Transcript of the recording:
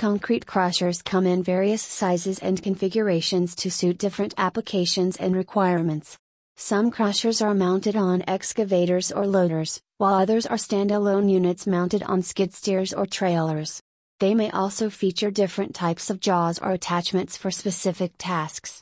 Concrete crushers come in various sizes and configurations to suit different applications and requirements. Some crushers are mounted on excavators or loaders, while others are standalone units mounted on skid steers or trailers. They may also feature different types of jaws or attachments for specific tasks.